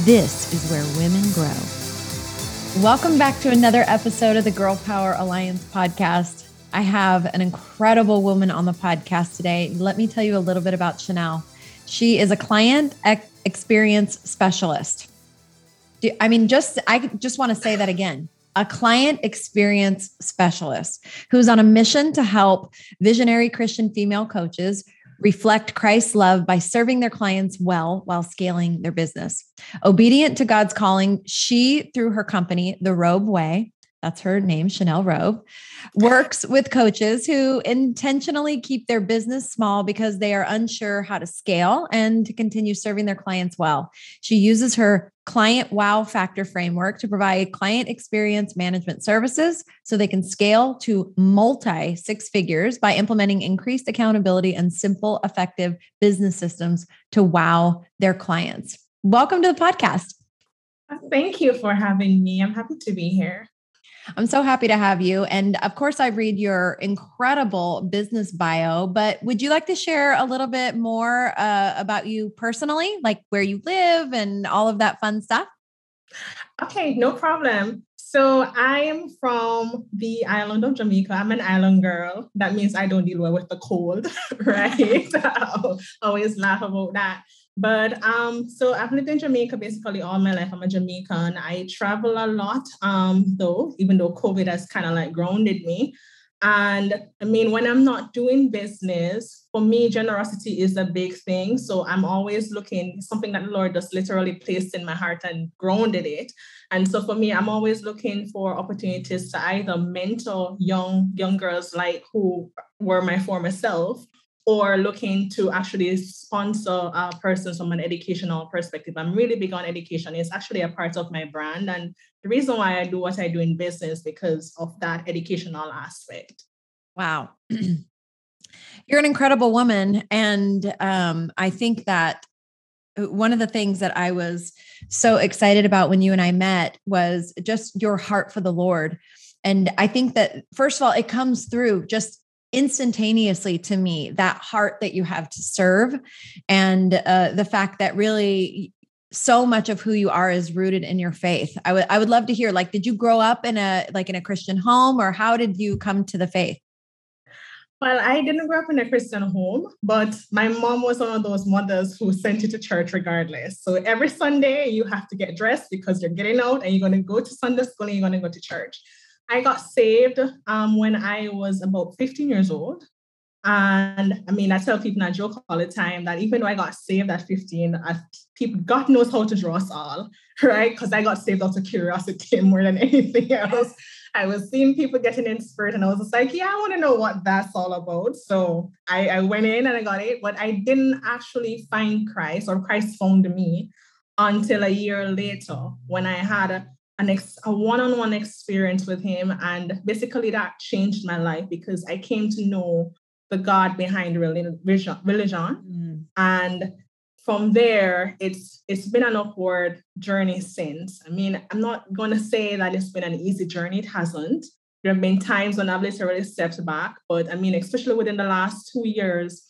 This is where women grow. Welcome back to another episode of the Girl Power Alliance podcast. I have an incredible woman on the podcast today. Let me tell you a little bit about Chanel. She is a client experience specialist. I mean, just I just want to say that again. A client experience specialist who's on a mission to help visionary Christian female coaches reflect Christ's love by serving their clients well while scaling their business. Obedient to God's calling, she, through her company, The Robe Way, that's her name, Chanel Robe, works with coaches who intentionally keep their business small because they are unsure how to scale and to continue serving their clients well. She uses her client wow factor framework to provide client experience management services so they can scale to multi six figures by implementing increased accountability and simple, effective business systems to wow their clients. Welcome to the podcast. Thank you for having me. I'm happy to be here. I'm so happy to have you. And of course, I read your incredible business bio, but would you like to share a little bit more uh, about you personally, like where you live and all of that fun stuff? Okay, no problem. So I am from the island of Jamaica. I'm an island girl. That means I don't deal well with the cold, right? I always laugh about that. But um, so I've lived in Jamaica basically all my life. I'm a Jamaican. I travel a lot, um, though, even though COVID has kind of like grounded me. And I mean, when I'm not doing business, for me, generosity is a big thing. So I'm always looking something that the Lord just literally placed in my heart and grounded it. And so for me, I'm always looking for opportunities to either mentor young young girls like who were my former self, or looking to actually sponsor a person from an educational perspective. I'm really big on education. It's actually a part of my brand. And the reason why I do what I do in business because of that educational aspect. Wow. You're an incredible woman. And um, I think that uh, one of the things that I was so excited about when you and I met was just your heart for the Lord. And I think that, first of all, it comes through just instantaneously to me that heart that you have to serve and uh, the fact that really so much of who you are is rooted in your faith. I would I would love to hear like did you grow up in a like in a Christian home or how did you come to the faith? Well, I didn't grow up in a Christian home, but my mom was one of those mothers who sent you to church regardless. So every Sunday you have to get dressed because you're getting out and you're going to go to Sunday school and you're going to go to church. I got saved um, when I was about 15 years old. And I mean, I tell people, I joke all the time that even though I got saved at 15, I, people, God knows how to draw us all, right? Because I got saved out of curiosity more than anything else. I was seeing people getting in spirit, and I was just like, yeah, I want to know what that's all about. So I, I went in and I got it, but I didn't actually find Christ or Christ found me until a year later when I had a, an ex- a one-on-one experience with him and basically that changed my life because i came to know the god behind religion, religion. Mm. and from there it's it's been an upward journey since i mean i'm not going to say that it's been an easy journey it hasn't there have been times when i've literally stepped back but i mean especially within the last two years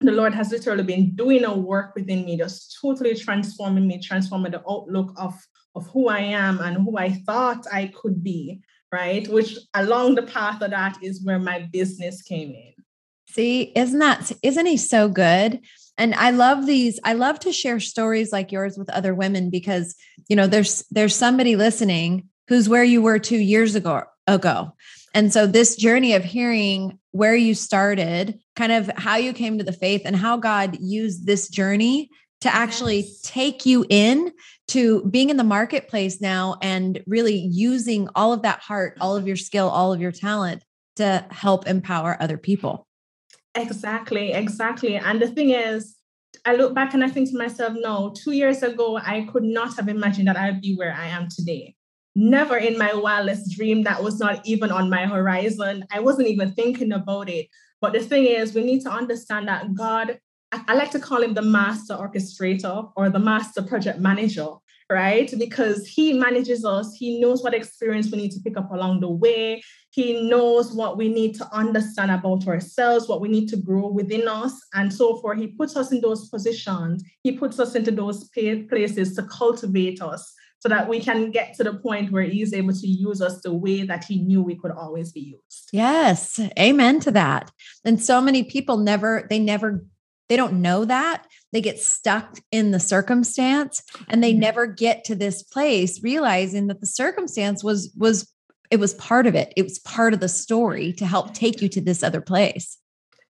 the Lord has literally been doing a work within me, just totally transforming me, transforming the outlook of of who I am and who I thought I could be, right? Which along the path of that is where my business came in. See, isn't that isn't he so good? And I love these I love to share stories like yours with other women because, you know, there's there's somebody listening who's where you were 2 years ago ago. And so this journey of hearing where you started, kind of how you came to the faith and how God used this journey to actually yes. take you in to being in the marketplace now and really using all of that heart, all of your skill, all of your talent to help empower other people. Exactly, exactly. And the thing is, I look back and I think to myself, no, two years ago, I could not have imagined that I'd be where I am today. Never in my wildest dream that was not even on my horizon. I wasn't even thinking about it. But the thing is, we need to understand that God, I like to call him the master orchestrator or the master project manager right? Because he manages us, he knows what experience we need to pick up along the way. He knows what we need to understand about ourselves, what we need to grow within us, and so forth. He puts us in those positions, he puts us into those places to cultivate us so that we can get to the point where he's able to use us the way that he knew we could always be used. Yes. Amen to that. And so many people never, they never, they don't know that they get stuck in the circumstance and they mm-hmm. never get to this place realizing that the circumstance was was it was part of it it was part of the story to help take you to this other place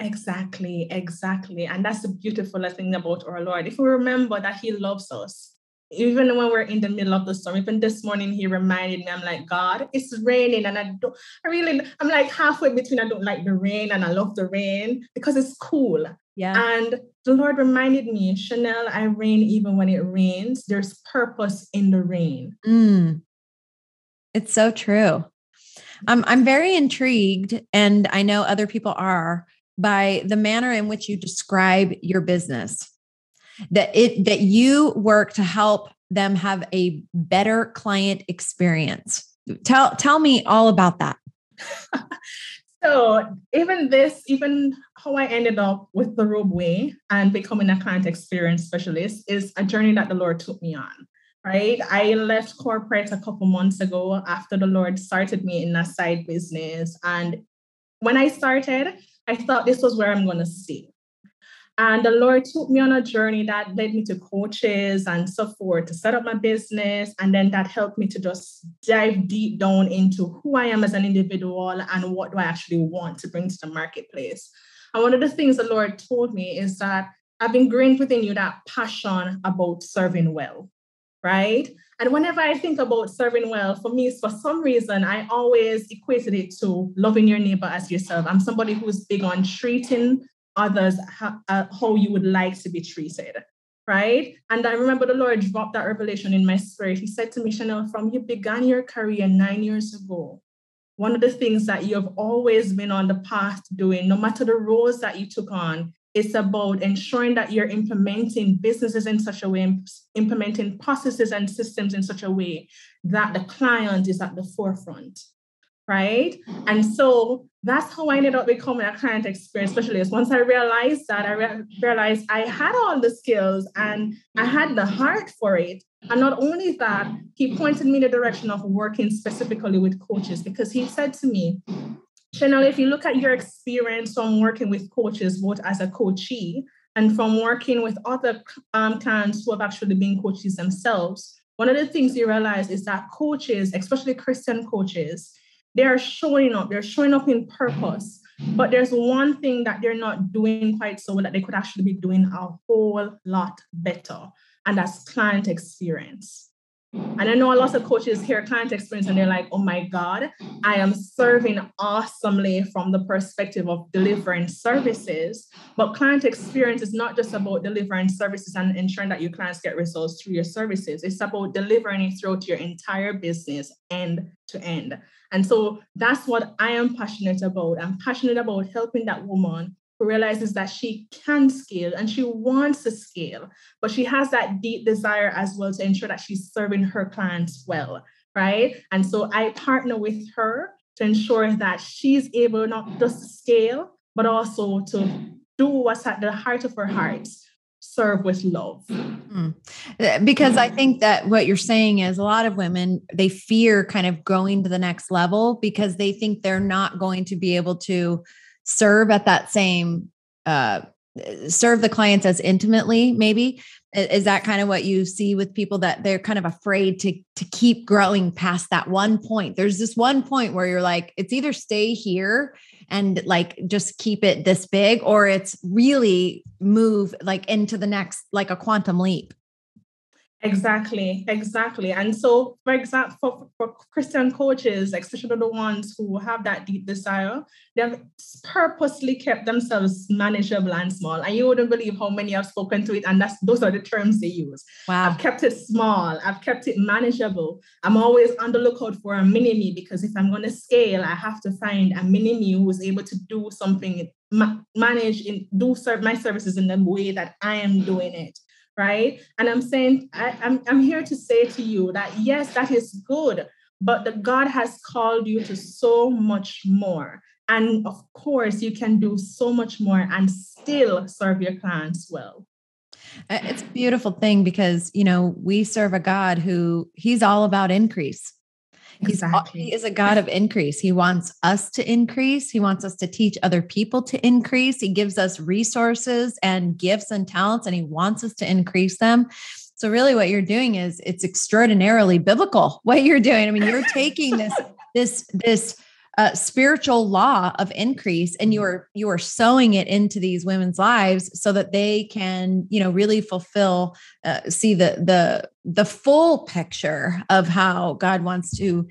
exactly exactly and that's the beautiful thing about our lord if we remember that he loves us even when we're in the middle of the storm, even this morning he reminded me, I'm like, God, it's raining. And I don't, I really, I'm like halfway between I don't like the rain and I love the rain because it's cool. Yeah. And the Lord reminded me, Chanel, I reign even when it rains. There's purpose in the rain. Mm. It's so true. I'm I'm very intrigued, and I know other people are by the manner in which you describe your business. That it that you work to help them have a better client experience. Tell tell me all about that. So even this, even how I ended up with the Robe Way and becoming a client experience specialist is a journey that the Lord took me on. Right. I left corporate a couple months ago after the Lord started me in a side business. And when I started, I thought this was where I'm to stay. And the Lord took me on a journey that led me to coaches and so forth to set up my business. And then that helped me to just dive deep down into who I am as an individual and what do I actually want to bring to the marketplace. And one of the things the Lord told me is that I've ingrained within you that passion about serving well, right? And whenever I think about serving well, for me, for some reason, I always equated it to loving your neighbor as yourself. I'm somebody who's big on treating others how, uh, how you would like to be treated right? And I remember the Lord dropped that revelation in my spirit. He said to me, Chanel, from you began your career nine years ago, one of the things that you have always been on the path doing, no matter the roles that you took on, it's about ensuring that you're implementing businesses in such a way, implementing processes and systems in such a way that the client is at the forefront right? And so that's how I ended up becoming a client experience specialist. Once I realized that, I re- realized I had all the skills and I had the heart for it. And not only that, he pointed me in the direction of working specifically with coaches because he said to me, Chanel, if you look at your experience from working with coaches, both as a coachee and from working with other um, clients who have actually been coaches themselves, one of the things you realize is that coaches, especially Christian coaches, they're showing up, they're showing up in purpose. But there's one thing that they're not doing quite so well that they could actually be doing a whole lot better, and that's client experience. And I know a lot of coaches hear client experience and they're like, oh my God, I am serving awesomely from the perspective of delivering services. But client experience is not just about delivering services and ensuring that your clients get results through your services. It's about delivering it throughout your entire business end to end. And so that's what I am passionate about. I'm passionate about helping that woman who realizes that she can scale and she wants to scale, but she has that deep desire as well to ensure that she's serving her clients well, right? And so I partner with her to ensure that she's able not just to scale, but also to do what's at the heart of her heart serve with love. Mm. Because I think that what you're saying is a lot of women, they fear kind of going to the next level because they think they're not going to be able to serve at that same uh serve the clients as intimately maybe. Is that kind of what you see with people that they're kind of afraid to to keep growing past that one point? There's this one point where you're like it's either stay here and like just keep it this big or it's really move like into the next like a quantum leap Exactly, exactly. And so, for example, for, for Christian coaches, especially the ones who have that deep desire, they've purposely kept themselves manageable and small. And you wouldn't believe how many I've spoken to it, and that's those are the terms they use. Wow. I've kept it small, I've kept it manageable. I'm always on the lookout for a mini me because if I'm going to scale, I have to find a mini me who is able to do something, ma- manage and do serve my services in the way that I am doing it right? And I'm saying, I, I'm, I'm here to say to you that yes, that is good, but the God has called you to so much more. And of course, you can do so much more and still serve your clients well. It's a beautiful thing because, you know, we serve a God who he's all about increase. Exactly. he is a God of increase. He wants us to increase. He wants us to teach other people to increase. He gives us resources and gifts and talents, and he wants us to increase them. So, really, what you're doing is it's extraordinarily biblical. What you're doing. I mean, you're taking this, this, this uh, spiritual law of increase and you are you are sowing it into these women's lives so that they can you know really fulfill uh, see the the the full picture of how god wants to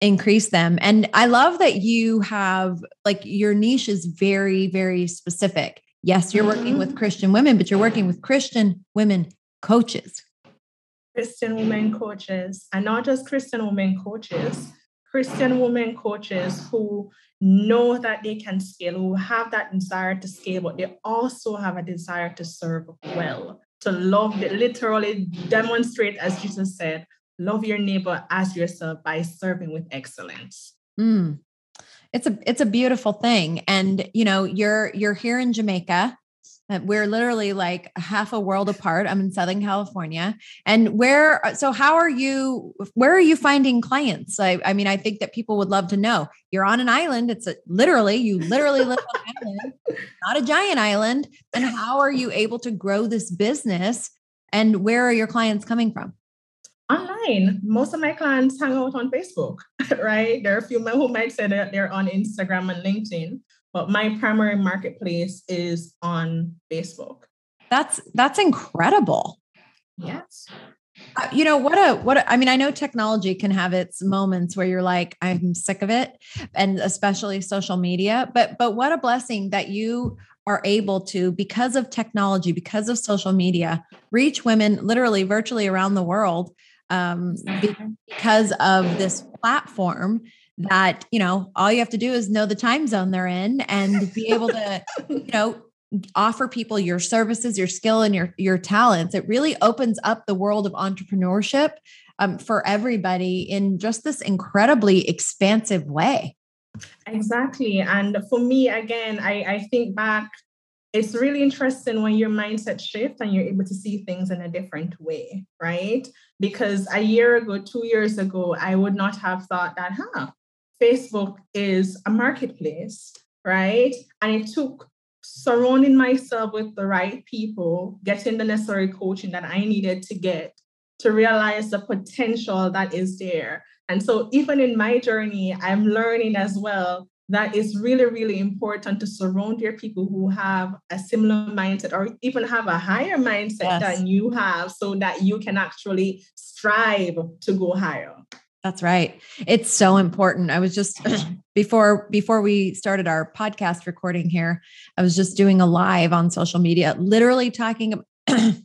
increase them. And i love that you have like your niche is very very specific. Yes you're working with mm-hmm. christian women but you're working with christian women coaches. Christian women coaches and not just christian women coaches Christian women coaches who know that they can scale, who have that desire to scale, but they also have a desire to serve well, to love, literally demonstrate, as Jesus said, love your neighbor as yourself by serving with excellence. Mm. It's a it's a beautiful thing, and you know you're you're here in Jamaica, we're literally like half a world apart. I'm in Southern California. And where, uh, so how are you, where are you finding clients? I, I mean, I think that people would love to know. You're on an island. It's a, literally, you literally live on an island, not a giant island. And how are you able to grow this business? And where are your clients coming from? Online. Most of my clients hang out on Facebook, right? There are a few who might say that they're on Instagram and LinkedIn but my primary marketplace is on Facebook. That's that's incredible. Yes. Uh, you know what a what a, I mean I know technology can have its moments where you're like I'm sick of it and especially social media but but what a blessing that you are able to because of technology because of social media reach women literally virtually around the world um, because of this platform that you know all you have to do is know the time zone they're in and be able to you know offer people your services your skill and your your talents. It really opens up the world of entrepreneurship um, for everybody in just this incredibly expansive way. Exactly and for me again i i think back it's really interesting when your mindset shifts and you're able to see things in a different way right? Because a year ago two years ago i would not have thought that huh Facebook is a marketplace, right? And it took surrounding myself with the right people, getting the necessary coaching that I needed to get to realize the potential that is there. And so, even in my journey, I'm learning as well that it's really, really important to surround your people who have a similar mindset or even have a higher mindset yes. than you have so that you can actually strive to go higher. That's right. It's so important. I was just before before we started our podcast recording here, I was just doing a live on social media, literally talking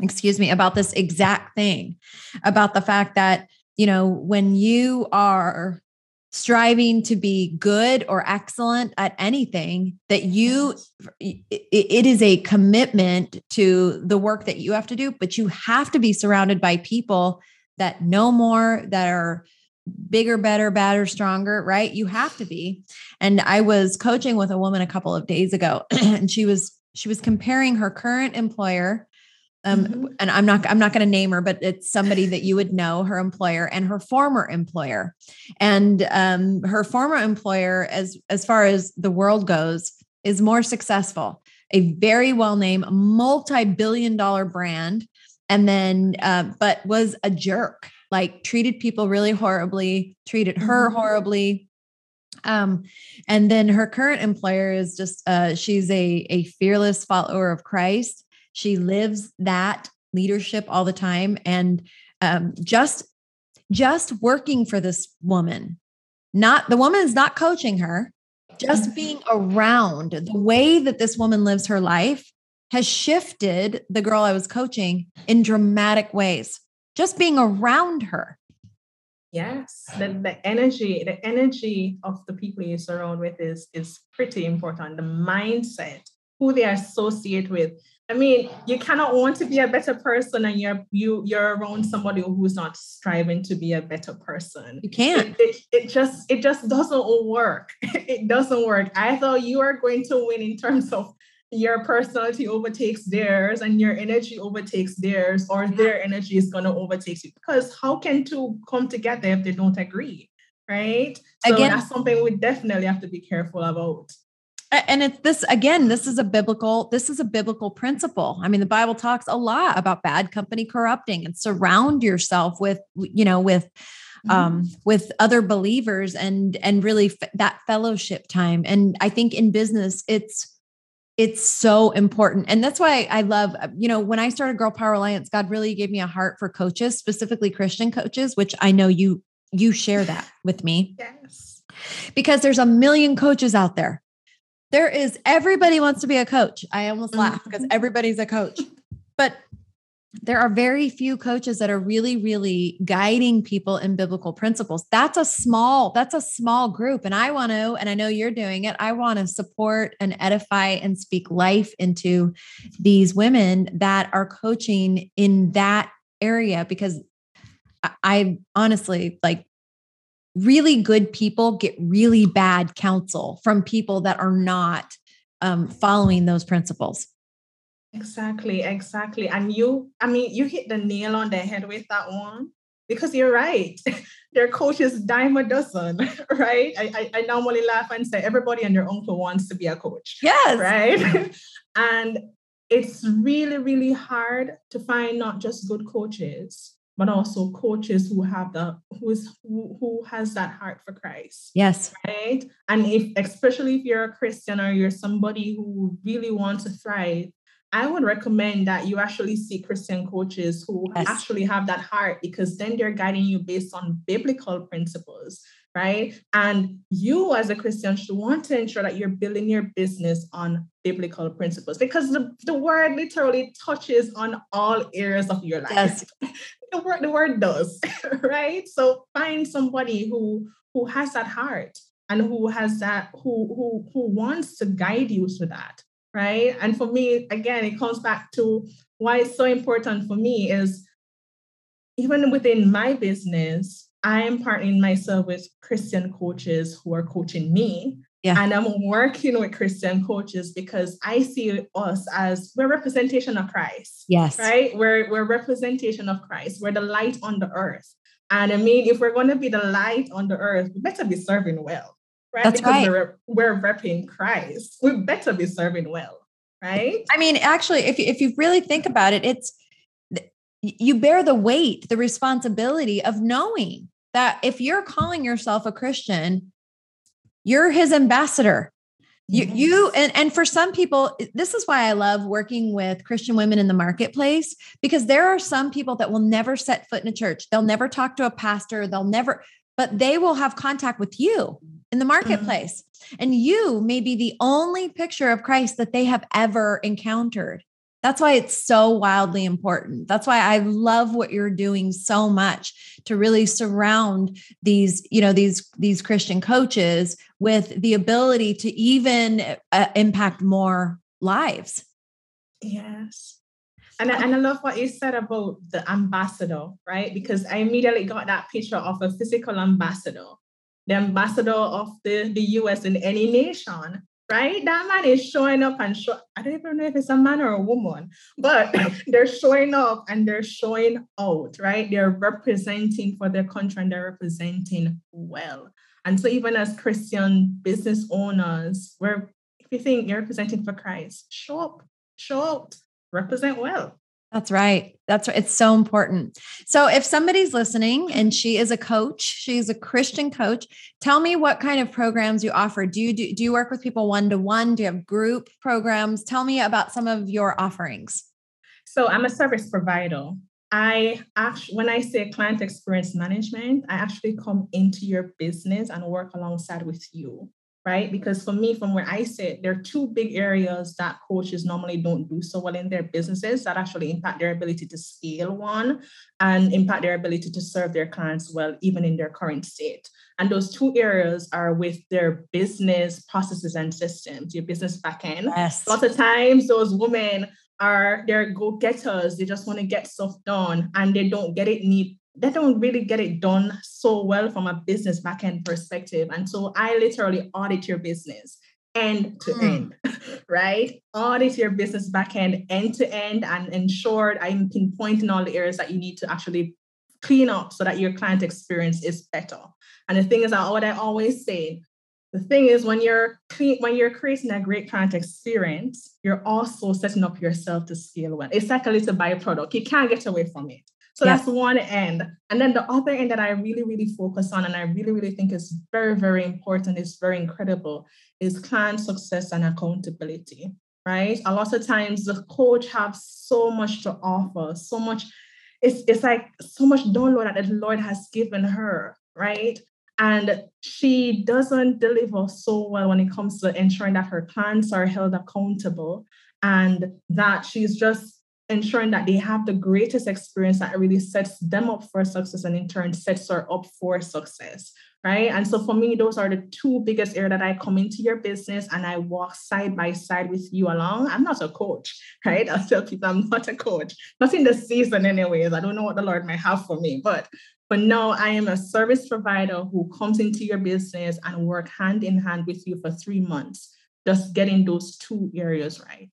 excuse me, about this exact thing, about the fact that, you know, when you are striving to be good or excellent at anything that you it is a commitment to the work that you have to do but you have to be surrounded by people that know more, that are bigger, better, badder, stronger, right? You have to be. And I was coaching with a woman a couple of days ago and she was she was comparing her current employer um, mm-hmm. and I'm not I'm not going to name her, but it's somebody that you would know, her employer and her former employer. And um, her former employer, as as far as the world goes, is more successful. A very well named, multi billion dollar brand and then uh, but was a jerk like treated people really horribly treated her mm-hmm. horribly um, and then her current employer is just uh, she's a a fearless follower of christ she lives that leadership all the time and um, just just working for this woman not the woman is not coaching her just mm-hmm. being around the way that this woman lives her life has shifted the girl i was coaching in dramatic ways just being around her yes the, the energy the energy of the people you surround with is is pretty important the mindset who they associate with I mean, you cannot want to be a better person and you're you you're around somebody who's not striving to be a better person. You can't. It, it, it just it just doesn't work. it doesn't work. I thought you are going to win in terms of your personality overtakes theirs and your energy overtakes theirs, or their energy is gonna overtake you. Because how can two come together if they don't agree? Right. So Again, that's something we definitely have to be careful about and it's this again this is a biblical this is a biblical principle i mean the bible talks a lot about bad company corrupting and surround yourself with you know with um mm-hmm. with other believers and and really f- that fellowship time and i think in business it's it's so important and that's why i love you know when i started girl power alliance god really gave me a heart for coaches specifically christian coaches which i know you you share that with me yes because there's a million coaches out there there is everybody wants to be a coach. I almost laugh because mm-hmm. everybody's a coach. But there are very few coaches that are really really guiding people in biblical principles that's a small that's a small group and i want to and i know you're doing it i want to support and edify and speak life into these women that are coaching in that area because i, I honestly like really good people get really bad counsel from people that are not um, following those principles. Exactly, exactly. And you, I mean, you hit the nail on the head with that one because you're right. their coaches dime a dozen, right? I, I, I normally laugh and say everybody and their uncle wants to be a coach. Yes. Right. and it's really, really hard to find not just good coaches, but also coaches who have the who is who, who has that heart for Christ. Yes. Right. And if especially if you're a Christian or you're somebody who really wants to thrive, I would recommend that you actually see Christian coaches who yes. actually have that heart because then they're guiding you based on biblical principles right? And you, as a Christian, should want to ensure that you're building your business on biblical principles because the, the word literally touches on all areas of your life. Yes. the word the word does, right? So find somebody who who has that heart and who has that who who who wants to guide you to that, right? And for me, again, it comes back to why it's so important for me is even within my business, I am partnering myself with Christian coaches who are coaching me. Yeah. And I'm working with Christian coaches because I see us as we're representation of Christ. Yes. Right? We're we're representation of Christ. We're the light on the earth. And I mean, if we're going to be the light on the earth, we better be serving well. Right? That's because right. we're we're repping Christ. We better be serving well. Right. I mean, actually, if you, if you really think about it, it's you bear the weight, the responsibility of knowing that if you're calling yourself a Christian, you're his ambassador. You, yes. you and, and for some people, this is why I love working with Christian women in the marketplace because there are some people that will never set foot in a church. They'll never talk to a pastor. They'll never, but they will have contact with you in the mm-hmm. marketplace. Mm-hmm. And you may be the only picture of Christ that they have ever encountered. That's why it's so wildly important. That's why I love what you're doing so much to really surround these, you know, these these Christian coaches with the ability to even uh, impact more lives. Yes. And I, and I love what you said about the ambassador, right? Because I immediately got that picture of a physical ambassador, the ambassador of the, the US in any nation right? That man is showing up and show. I don't even know if it's a man or a woman, but they're showing up and they're showing out, right? They're representing for their country and they're representing well. And so, even as Christian business owners, we're if you think you're representing for Christ, show up, show out, represent well. That's right. That's right. It's so important. So, if somebody's listening and she is a coach, she's a Christian coach, tell me what kind of programs you offer. Do you do, do you work with people one to one? Do you have group programs? Tell me about some of your offerings. So I'm a service provider. I actually, when I say client experience management, I actually come into your business and work alongside with you, right? Because for me, from where I sit, there are two big areas that coaches normally don't do so well in their businesses that actually impact their ability to scale one and impact their ability to serve their clients well, even in their current state. And those two areas are with their business processes and systems, your business backend. Yes. Lots of times, those women are they're go-getters. They just want to get stuff done and they don't get it neat. They don't really get it done so well from a business backend perspective. And so I literally audit your business end to mm. end, right? Audit your business backend end to end and ensure I'm pinpointing all the areas that you need to actually clean up so that your client experience is better. And the thing is, what I always say, the thing is, when you're when you're creating a great client experience, you're also setting up yourself to scale well. It's like a little byproduct. You can't get away from it. So that's one end. And then the other end that I really, really focus on and I really, really think is very, very important, is very incredible, is client success and accountability. Right. A lot of times the coach have so much to offer, so much, it's it's like so much download that the Lord has given her, right? And she doesn't deliver so well when it comes to ensuring that her clients are held accountable and that she's just ensuring that they have the greatest experience that really sets them up for success and in turn sets her up for success right? And so for me those are the two biggest areas that i come into your business and i walk side by side with you along. I'm not a coach right? I'll tell people i'm not a coach. Not in the season anyways. I don't know what the lord might have for me but but no, I am a service provider who comes into your business and work hand in hand with you for three months, just getting those two areas right.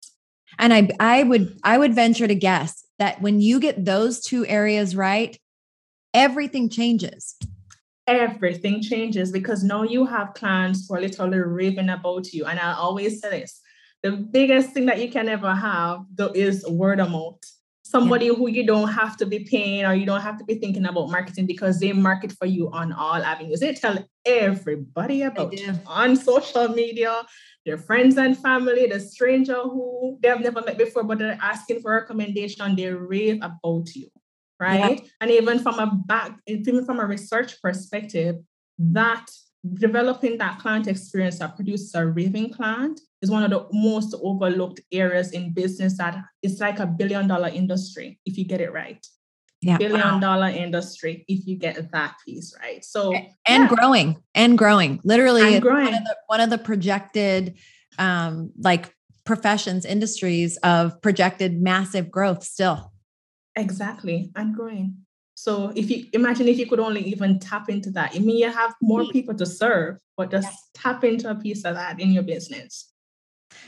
And I, I would, I would venture to guess that when you get those two areas right, everything changes. Everything changes because now you have clients who are literally raving about you. And I always say this: the biggest thing that you can ever have though is word of mouth somebody yeah. who you don't have to be paying or you don't have to be thinking about marketing because they market for you on all avenues. They tell everybody about you on social media, their friends and family, the stranger who they have never met before, but they're asking for recommendation. They rave about you, right? Yeah. And even from a back, even from a research perspective, that developing that client experience that produces a raving client is one of the most overlooked areas in business that it's like a billion dollar industry if you get it right yeah billion wow. dollar industry if you get that piece right so and yeah. growing and growing literally and growing. One, of the, one of the projected um like professions industries of projected massive growth still exactly and growing so if you imagine if you could only even tap into that, I mean you have more people to serve, but just yes. tap into a piece of that in your business.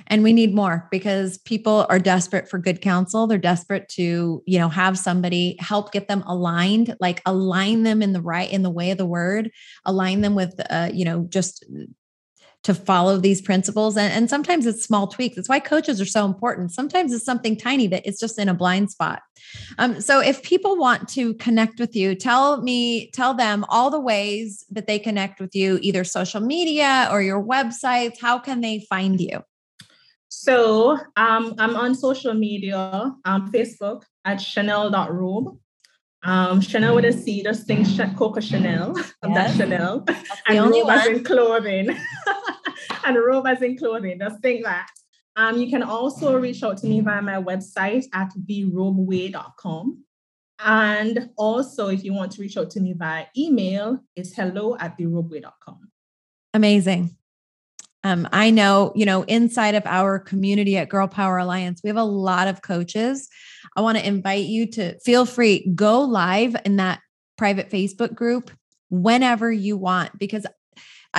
And we need more because people are desperate for good counsel. They're desperate to, you know, have somebody help get them aligned, like align them in the right in the way of the word, align them with uh, you know, just to follow these principles. And, and sometimes it's small tweaks. That's why coaches are so important. Sometimes it's something tiny that it's just in a blind spot. Um, so if people want to connect with you, tell me, tell them all the ways that they connect with you, either social media or your websites. How can they find you? So um, I'm on social media, um, Facebook at chanel.robe. Um, Chanel with a C, just think Coco Chanel. Yes. That Chanel. That's and robe as in clothing. and robe as in clothing. Just think that. Um, you can also reach out to me via my website at therobeway.com. And also, if you want to reach out to me via email, it's hello at therobeway.com. Amazing. Um, I know, you know, inside of our community at Girl Power Alliance, we have a lot of coaches. I want to invite you to feel free, go live in that private Facebook group whenever you want, because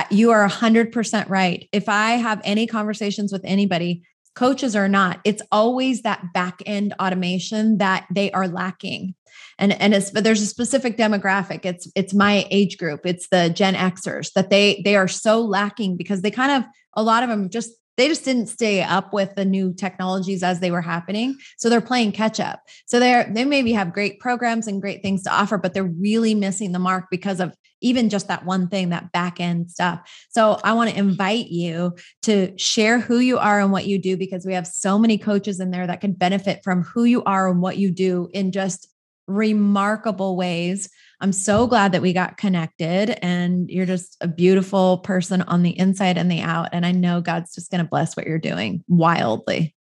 you are 100% right. If I have any conversations with anybody, coaches or not, it's always that back end automation that they are lacking. And and it's but there's a specific demographic. It's it's my age group. It's the Gen Xers that they they are so lacking because they kind of a lot of them just they just didn't stay up with the new technologies as they were happening so they're playing catch up so they're they maybe have great programs and great things to offer but they're really missing the mark because of even just that one thing that back end stuff so i want to invite you to share who you are and what you do because we have so many coaches in there that can benefit from who you are and what you do in just remarkable ways I'm so glad that we got connected and you're just a beautiful person on the inside and the out. And I know God's just going to bless what you're doing wildly.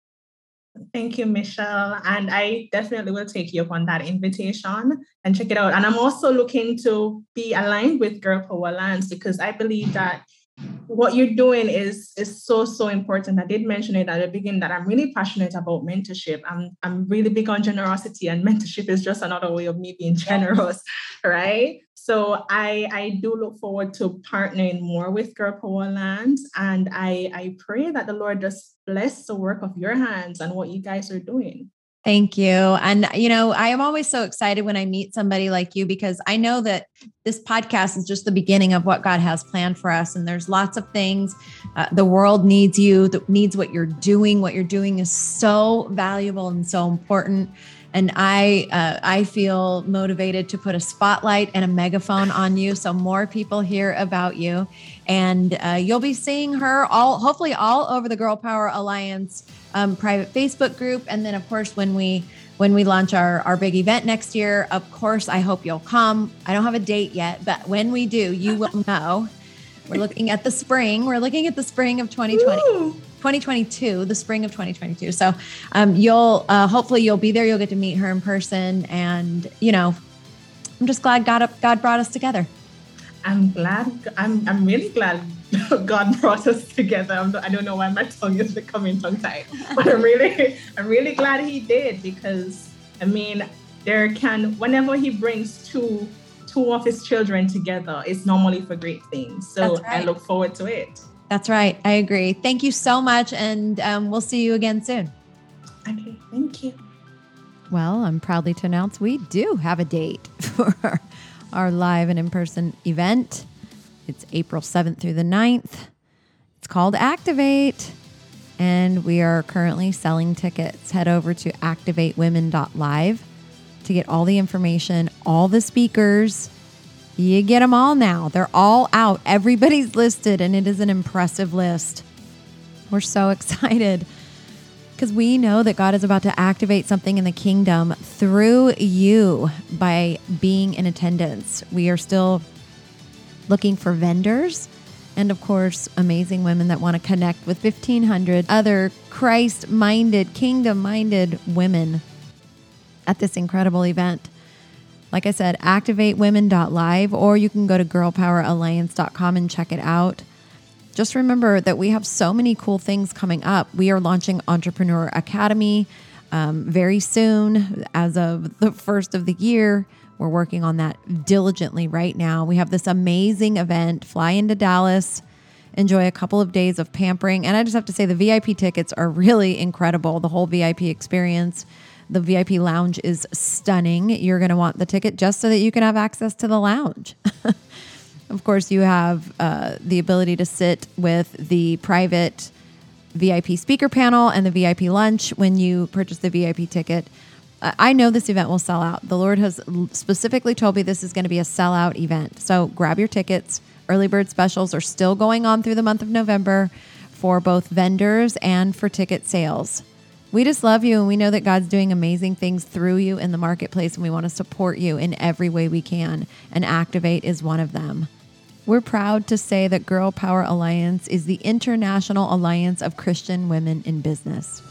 Thank you, Michelle. And I definitely will take you up on that invitation and check it out. And I'm also looking to be aligned with Girl Power Alliance because I believe that what you're doing is is so so important. I did mention it at the beginning that I'm really passionate about mentorship. I'm I'm really big on generosity, and mentorship is just another way of me being generous, right? So I I do look forward to partnering more with Girl Power Alliance, and I I pray that the Lord just bless the work of your hands and what you guys are doing. Thank you. And, you know, I am always so excited when I meet somebody like you because I know that this podcast is just the beginning of what God has planned for us. And there's lots of things. Uh, the world needs you, needs what you're doing. What you're doing is so valuable and so important and I uh, I feel motivated to put a spotlight and a megaphone on you so more people hear about you, and uh, you'll be seeing her all hopefully all over the Girl Power Alliance um, private Facebook group, and then of course when we when we launch our our big event next year, of course I hope you'll come. I don't have a date yet, but when we do, you will know. We're looking at the spring. We're looking at the spring of 2020. Ooh. 2022, the spring of 2022. So um, you'll uh, hopefully you'll be there. You'll get to meet her in person, and you know, I'm just glad God God brought us together. I'm glad. I'm I'm really glad God brought us together. I'm, I do not know why my tongue is becoming tongue tied, but I'm really I'm really glad He did because I mean there can whenever He brings two two of His children together, it's normally for great things. So right. I look forward to it. That's right. I agree. Thank you so much. And um, we'll see you again soon. Okay. Thank you. Well, I'm proudly to announce we do have a date for our live and in person event. It's April 7th through the 9th. It's called Activate. And we are currently selling tickets. Head over to activatewomen.live to get all the information, all the speakers you get them all now. They're all out. Everybody's listed, and it is an impressive list. We're so excited because we know that God is about to activate something in the kingdom through you by being in attendance. We are still looking for vendors and, of course, amazing women that want to connect with 1,500 other Christ minded, kingdom minded women at this incredible event. Like I said, activatewomen.live, or you can go to girlpoweralliance.com and check it out. Just remember that we have so many cool things coming up. We are launching Entrepreneur Academy um, very soon, as of the first of the year. We're working on that diligently right now. We have this amazing event. Fly into Dallas, enjoy a couple of days of pampering. And I just have to say, the VIP tickets are really incredible, the whole VIP experience. The VIP lounge is stunning. You're going to want the ticket just so that you can have access to the lounge. of course, you have uh, the ability to sit with the private VIP speaker panel and the VIP lunch when you purchase the VIP ticket. I know this event will sell out. The Lord has specifically told me this is going to be a sellout event. So grab your tickets. Early bird specials are still going on through the month of November for both vendors and for ticket sales. We just love you and we know that God's doing amazing things through you in the marketplace and we want to support you in every way we can. And Activate is one of them. We're proud to say that Girl Power Alliance is the international alliance of Christian women in business.